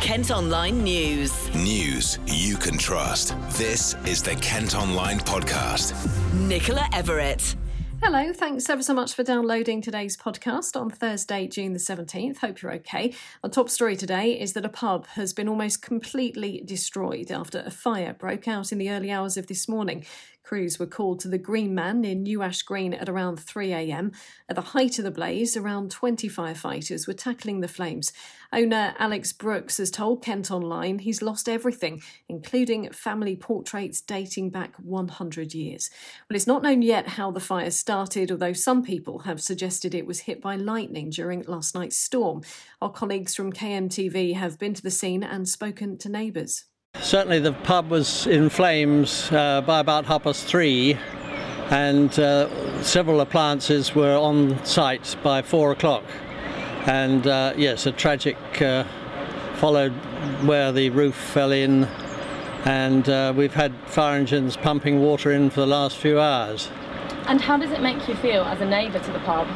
Kent Online News. News you can trust. This is the Kent Online Podcast. Nicola Everett. Hello, thanks ever so much for downloading today's podcast on Thursday, June the 17th. Hope you're okay. Our top story today is that a pub has been almost completely destroyed after a fire broke out in the early hours of this morning. Crews were called to the Green Man in New Ash Green at around 3am. At the height of the blaze, around 20 firefighters were tackling the flames. Owner Alex Brooks has told Kent Online he's lost everything, including family portraits dating back 100 years. Well, it's not known yet how the fire started, although some people have suggested it was hit by lightning during last night's storm. Our colleagues from KMTV have been to the scene and spoken to neighbours. Certainly, the pub was in flames uh, by about half past three, and uh, several appliances were on site by four o'clock. And uh, yes, a tragic uh, followed where the roof fell in, and uh, we've had fire engines pumping water in for the last few hours. And how does it make you feel as a neighbour to the pub?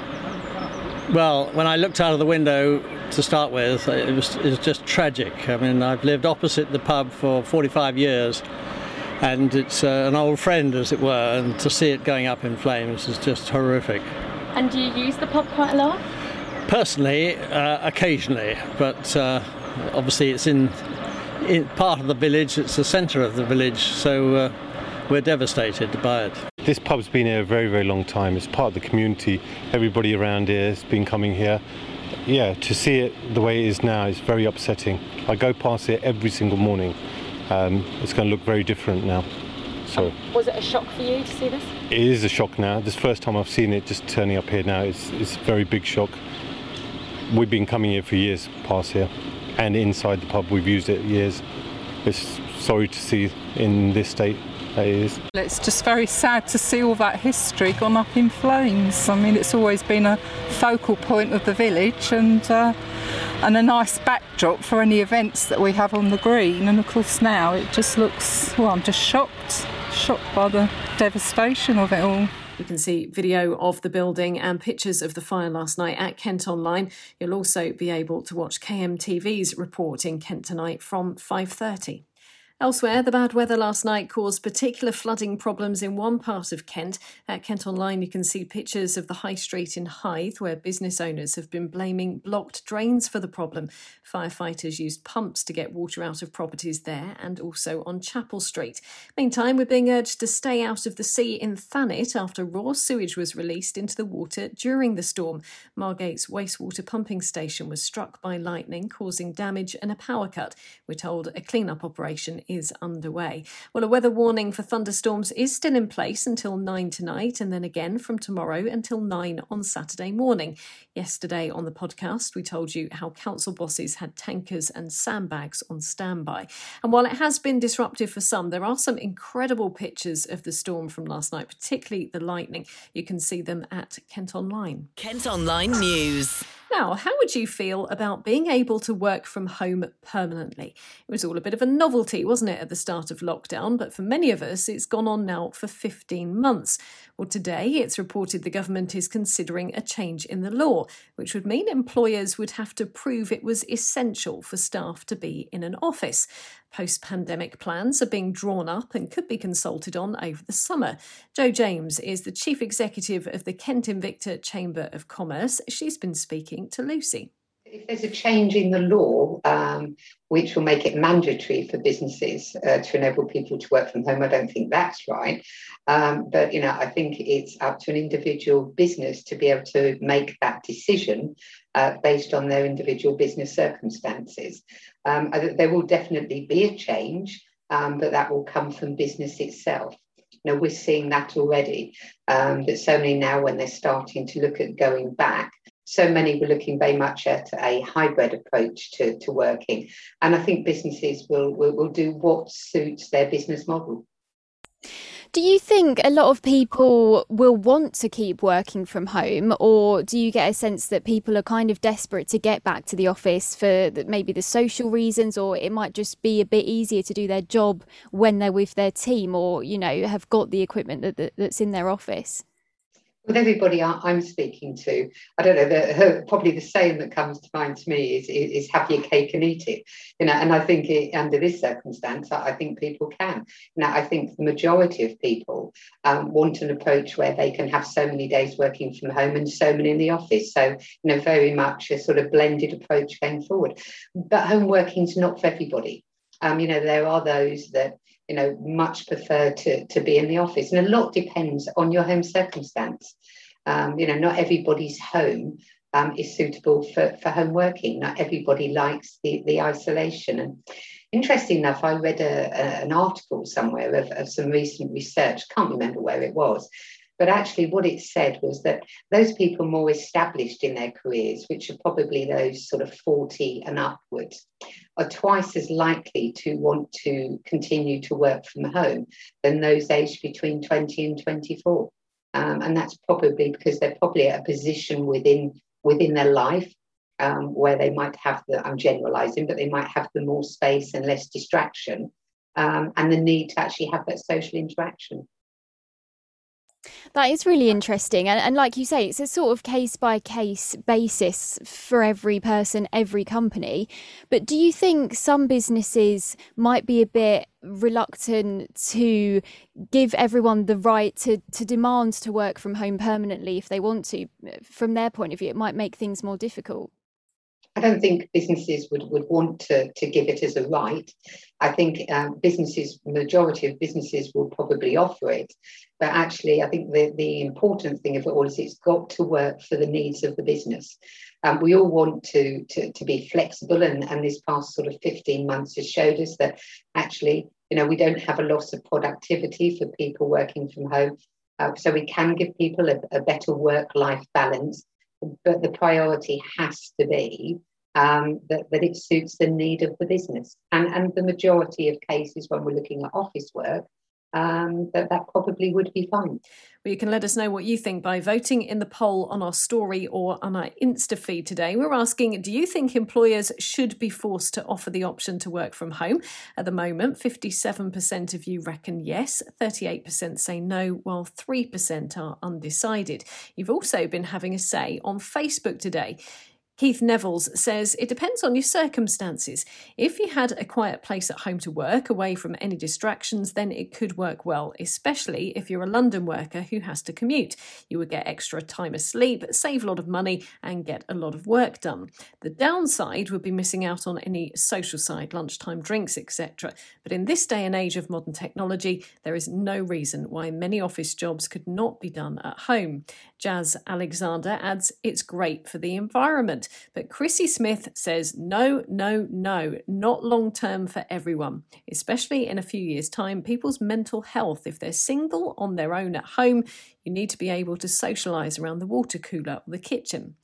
Well, when I looked out of the window to start with, it was, it was just tragic. I mean, I've lived opposite the pub for 45 years, and it's uh, an old friend, as it were, and to see it going up in flames is just horrific. And do you use the pub quite a lot? Personally, uh, occasionally, but uh, obviously it's in, in part of the village, it's the centre of the village, so uh, we're devastated by it. This pub's been here a very, very long time. It's part of the community. Everybody around here has been coming here. Yeah, to see it the way it is now is very upsetting. I go past it every single morning. Um, it's going to look very different now. So Was it a shock for you to see this? it is a shock now. This first time I've seen it just turning up here now. It's, it's a very big shock. We've been coming here for years past here, and inside the pub we've used it years. It's sorry to see in this state that it is. It's just very sad to see all that history gone up in flames. I mean, it's always been a focal point of the village and uh, and a nice backdrop for any events that we have on the green. And of course, now it just looks well. I'm just shocked, shocked by the devastation of it all. You can see video of the building and pictures of the fire last night at Kent Online. You'll also be able to watch KMTV's report in Kent tonight from 5:30. Elsewhere, the bad weather last night caused particular flooding problems in one part of Kent. At Kent Online, you can see pictures of the High Street in Hythe, where business owners have been blaming blocked drains for the problem. Firefighters used pumps to get water out of properties there and also on Chapel Street. Meantime, we're being urged to stay out of the sea in Thanet after raw sewage was released into the water during the storm. Margate's wastewater pumping station was struck by lightning, causing damage and a power cut. We're told a clean-up operation is underway. Well, a weather warning for thunderstorms is still in place until 9 tonight and then again from tomorrow until 9 on Saturday morning. Yesterday on the podcast, we told you how council bosses had tankers and sandbags on standby. And while it has been disruptive for some, there are some incredible pictures of the storm from last night, particularly the lightning. You can see them at Kent Online. Kent Online News. Now, how would you feel about being able to work from home permanently? It was all a bit of a novelty, wasn't it, at the start of lockdown? But for many of us, it's gone on now for 15 months. Well, today it's reported the government is considering a change in the law, which would mean employers would have to prove it was essential for staff to be in an office. Post pandemic plans are being drawn up and could be consulted on over the summer. Jo James is the chief executive of the Kent Invicta Chamber of Commerce. She's been speaking to Lucy. If there's a change in the law um, which will make it mandatory for businesses uh, to enable people to work from home, I don't think that's right. Um, but you know, I think it's up to an individual business to be able to make that decision uh, based on their individual business circumstances. Um, there will definitely be a change, um, but that will come from business itself. You know, we're seeing that already. Um, that so many now, when they're starting to look at going back, so many were looking very much at a hybrid approach to, to working. And I think businesses will, will, will do what suits their business model. Do you think a lot of people will want to keep working from home, or do you get a sense that people are kind of desperate to get back to the office for maybe the social reasons, or it might just be a bit easier to do their job when they're with their team, or you know have got the equipment that, that that's in their office? With everybody I'm speaking to, I don't know, the, probably the saying that comes to mind to me is, is, is, have your cake and eat it. You know, and I think it, under this circumstance, I, think people can. You know, I think the majority of people um, want an approach where they can have so many days working from home and so many in the office. So, you know, very much a sort of blended approach going forward. But home working is not for everybody. Um, you know, there are those that you know, much prefer to, to be in the office. And a lot depends on your home circumstance. Um, you know, not everybody's home um, is suitable for, for home working. Not everybody likes the, the isolation. And interesting enough, I read a, a, an article somewhere of, of some recent research, can't remember where it was, but actually, what it said was that those people more established in their careers, which are probably those sort of 40 and upwards, are twice as likely to want to continue to work from home than those aged between 20 and 24. Um, and that's probably because they're probably at a position within within their life um, where they might have the I'm generalizing, but they might have the more space and less distraction um, and the need to actually have that social interaction. That is really interesting. And, and like you say, it's a sort of case by case basis for every person, every company. But do you think some businesses might be a bit reluctant to give everyone the right to, to demand to work from home permanently if they want to? From their point of view, it might make things more difficult. I don't think businesses would, would want to, to give it as a right. I think um, businesses, majority of businesses will probably offer it. But actually, I think the, the important thing of it all is it's got to work for the needs of the business. Um, we all want to, to, to be flexible, and, and this past sort of 15 months has showed us that actually, you know, we don't have a loss of productivity for people working from home. Uh, so we can give people a, a better work-life balance but the priority has to be um, that, that it suits the need of the business. And, and the majority of cases when we're looking at office work, um, that that probably would be fine. Well, you can let us know what you think by voting in the poll on our story or on our Insta feed today. We're asking Do you think employers should be forced to offer the option to work from home? At the moment, 57% of you reckon yes, 38% say no, while 3% are undecided. You've also been having a say on Facebook today. Keith Nevels says it depends on your circumstances. If you had a quiet place at home to work, away from any distractions, then it could work well, especially if you're a London worker who has to commute. You would get extra time asleep, save a lot of money, and get a lot of work done. The downside would be missing out on any social side, lunchtime drinks, etc. But in this day and age of modern technology, there is no reason why many office jobs could not be done at home. Jazz Alexander adds, it's great for the environment. But Chrissy Smith says no, no, no, not long term for everyone, especially in a few years' time. People's mental health, if they're single on their own at home, you need to be able to socialise around the water cooler or the kitchen.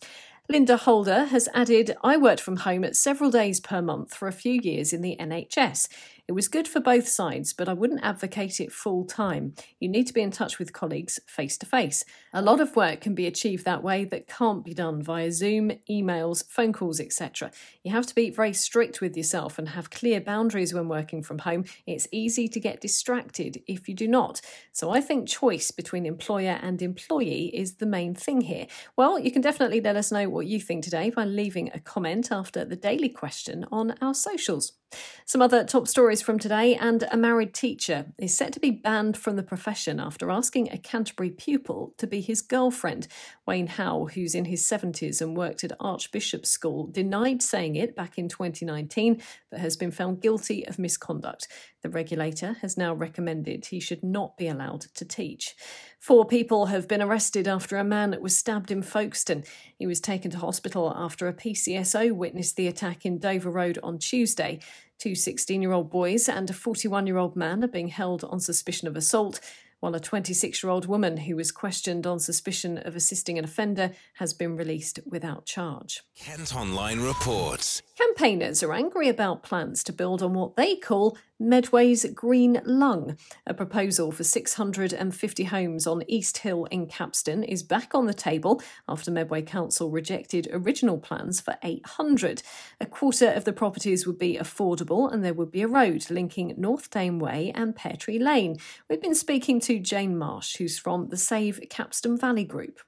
Linda Holder has added, I worked from home at several days per month for a few years in the NHS. It was good for both sides, but I wouldn't advocate it full time. You need to be in touch with colleagues face to face. A lot of work can be achieved that way that can't be done via Zoom, emails, phone calls, etc. You have to be very strict with yourself and have clear boundaries when working from home. It's easy to get distracted if you do not. So I think choice between employer and employee is the main thing here. Well, you can definitely let us know what you think today by leaving a comment after the daily question on our socials. Some other top stories from today and a married teacher is set to be banned from the profession after asking a Canterbury pupil to be his girlfriend. Wayne Howe, who's in his 70s and worked at Archbishop's School, denied saying it back in 2019 but has been found guilty of misconduct. The regulator has now recommended he should not be allowed to teach. Four people have been arrested after a man was stabbed in Folkestone. He was taken to hospital after a PCSO witnessed the attack in Dover Road on Tuesday. Two 16 year old boys and a 41 year old man are being held on suspicion of assault while a 26 year old woman who was questioned on suspicion of assisting an offender has been released without charge. Kent Online reports. Campaigners are angry about plans to build on what they call Medway's Green Lung, a proposal for 650 homes on East Hill in Capstone, is back on the table after Medway Council rejected original plans for 800. A quarter of the properties would be affordable and there would be a road linking North Dane Way and Pear Tree Lane. We've been speaking to Jane Marsh, who's from the Save Capstone Valley Group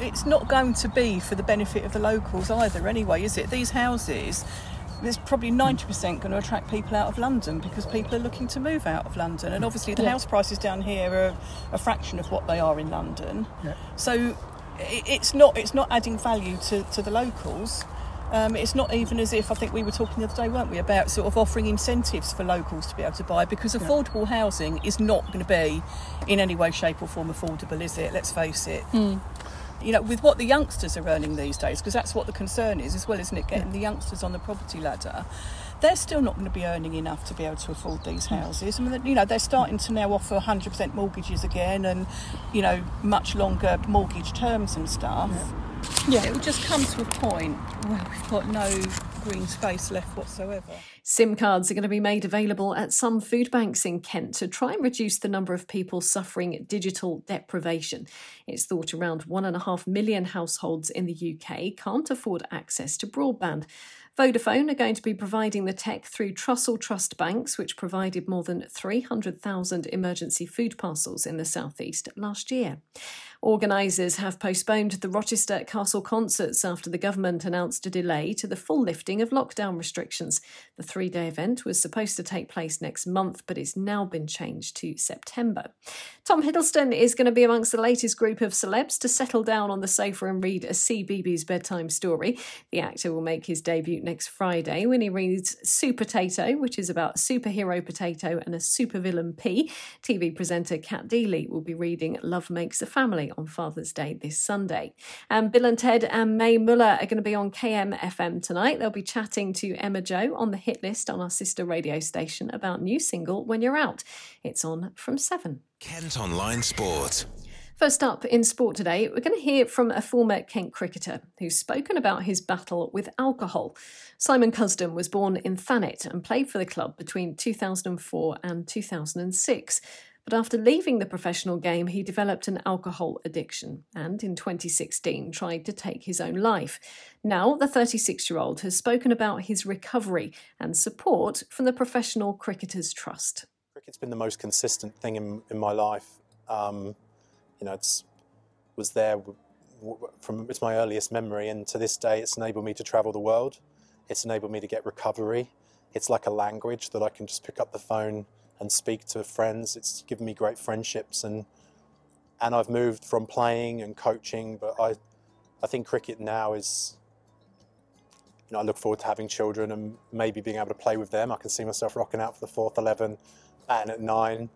it's not going to be for the benefit of the locals either, anyway, is it? These houses there's probably 90% going to attract people out of London because people are looking to move out of London. And obviously, the yeah. house prices down here are a fraction of what they are in London. Yeah. So it's not it's not adding value to, to the locals. Um, it's not even as if I think we were talking the other day, weren't we, about sort of offering incentives for locals to be able to buy because affordable yeah. housing is not going to be in any way, shape, or form affordable, is it? Let's face it. Mm you know, with what the youngsters are earning these days, because that's what the concern is as well, isn't it? Getting the youngsters on the property ladder. They're still not going to be earning enough to be able to afford these houses. I mean, you know, they're starting to now offer 100% mortgages again and, you know, much longer mortgage terms and stuff. Yeah, it will just come to a point where we've got no green space left whatsoever. SIM cards are going to be made available at some food banks in Kent to try and reduce the number of people suffering digital deprivation. It's thought around 1.5 million households in the UK can't afford access to broadband. Vodafone are going to be providing the tech through Trussell Trust Banks, which provided more than 300,000 emergency food parcels in the southeast last year. Organisers have postponed the Rochester Castle concerts after the government announced a delay to the full lifting of lockdown restrictions. The three day event was supposed to take place next month, but it's now been changed to September. Tom Hiddleston is going to be amongst the latest group of celebs to settle down on the sofa and read a CBeebies bedtime story. The actor will make his debut next Friday when he reads Super Potato, which is about superhero potato and a supervillain pea. TV presenter Cat Deeley will be reading Love Makes a Family on Father's Day this Sunday. And Billen Ted and Mae Muller are going to be on KMFM tonight. They'll be chatting to Emma Joe on the hit list on our sister radio station about new single When You're Out. It's on from 7. Kent Online Sport. First up in sport today, we're going to hear from a former Kent cricketer who's spoken about his battle with alcohol. Simon Cusden was born in Thanet and played for the club between 2004 and 2006. But after leaving the professional game, he developed an alcohol addiction and in 2016 tried to take his own life. Now, the 36 year old has spoken about his recovery and support from the Professional Cricketers Trust. Cricket's been the most consistent thing in, in my life. Um, you know, it's was there from it's my earliest memory, and to this day, it's enabled me to travel the world. It's enabled me to get recovery. It's like a language that I can just pick up the phone and speak to friends. It's given me great friendships and and I've moved from playing and coaching, but I I think cricket now is you know, I look forward to having children and maybe being able to play with them. I can see myself rocking out for the fourth 11, batting at nine,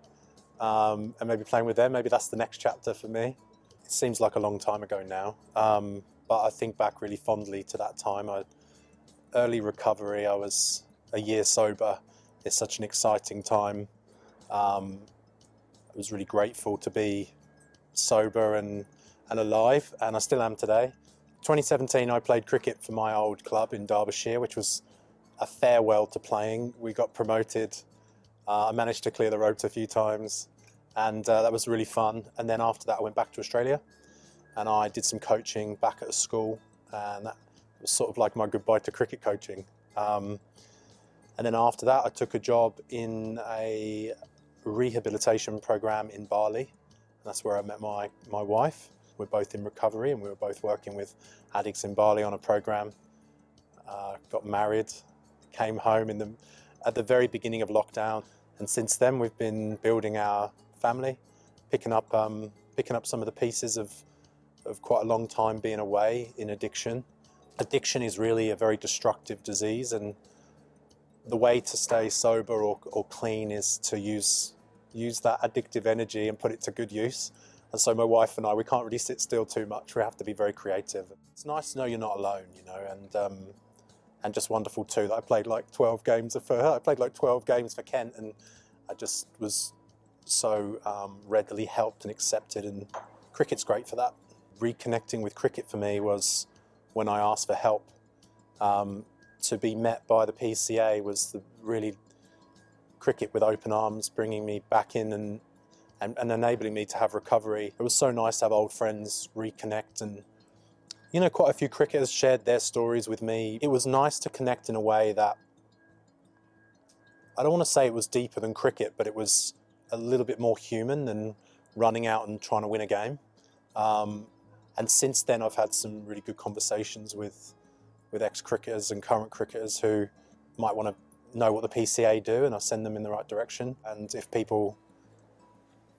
um, and maybe playing with them. Maybe that's the next chapter for me. It seems like a long time ago now, um, but I think back really fondly to that time. I, early recovery, I was a year sober it's such an exciting time. Um, I was really grateful to be sober and, and alive, and I still am today. 2017, I played cricket for my old club in Derbyshire, which was a farewell to playing. We got promoted. Uh, I managed to clear the ropes a few times, and uh, that was really fun. And then after that, I went back to Australia, and I did some coaching back at a school, and that was sort of like my goodbye to cricket coaching. Um, and then after that, I took a job in a rehabilitation program in Bali. That's where I met my, my wife. We're both in recovery and we were both working with addicts in Bali on a program. Uh, got married, came home in the, at the very beginning of lockdown. And since then, we've been building our family, picking up, um, picking up some of the pieces of, of quite a long time being away in addiction. Addiction is really a very destructive disease and the way to stay sober or, or clean is to use use that addictive energy and put it to good use. And so my wife and I, we can't really sit still too much. We have to be very creative. It's nice to know you're not alone, you know, and um, and just wonderful too that I played like 12 games for her. I played like 12 games for Kent, and I just was so um, readily helped and accepted. And cricket's great for that. Reconnecting with cricket for me was when I asked for help. Um, to be met by the PCA was the really cricket with open arms, bringing me back in and, and, and enabling me to have recovery. It was so nice to have old friends reconnect and you know, quite a few cricketers shared their stories with me. It was nice to connect in a way that I don't want to say it was deeper than cricket, but it was a little bit more human than running out and trying to win a game. Um, and since then, I've had some really good conversations with with ex cricketers and current cricketers who might want to know what the PCA do, and I send them in the right direction. And if people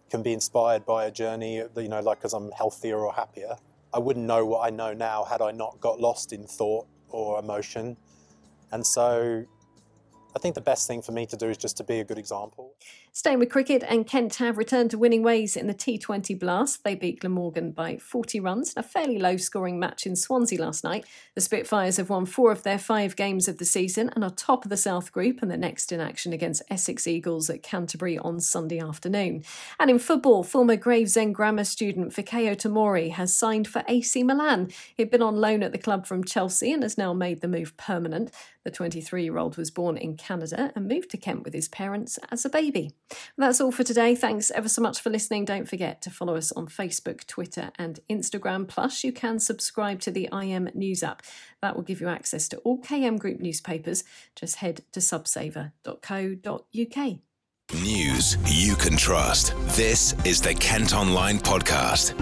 can be inspired by a journey, you know, like because I'm healthier or happier, I wouldn't know what I know now had I not got lost in thought or emotion. And so I think the best thing for me to do is just to be a good example. Staying with cricket, and Kent have returned to winning ways in the T20 Blast. They beat Glamorgan by 40 runs in a fairly low scoring match in Swansea last night. The Spitfires have won four of their five games of the season and are top of the South Group and the next in action against Essex Eagles at Canterbury on Sunday afternoon. And in football, former Gravesend Grammar student Fikayo Tomori has signed for AC Milan. He'd been on loan at the club from Chelsea and has now made the move permanent. The 23 year old was born in Canada and moved to Kent with his parents as a baby. That's all for today. Thanks ever so much for listening. Don't forget to follow us on Facebook, Twitter, and Instagram. Plus, you can subscribe to the KM News app. That will give you access to all KM Group newspapers. Just head to subsaver.co.uk. News you can trust. This is the Kent Online Podcast.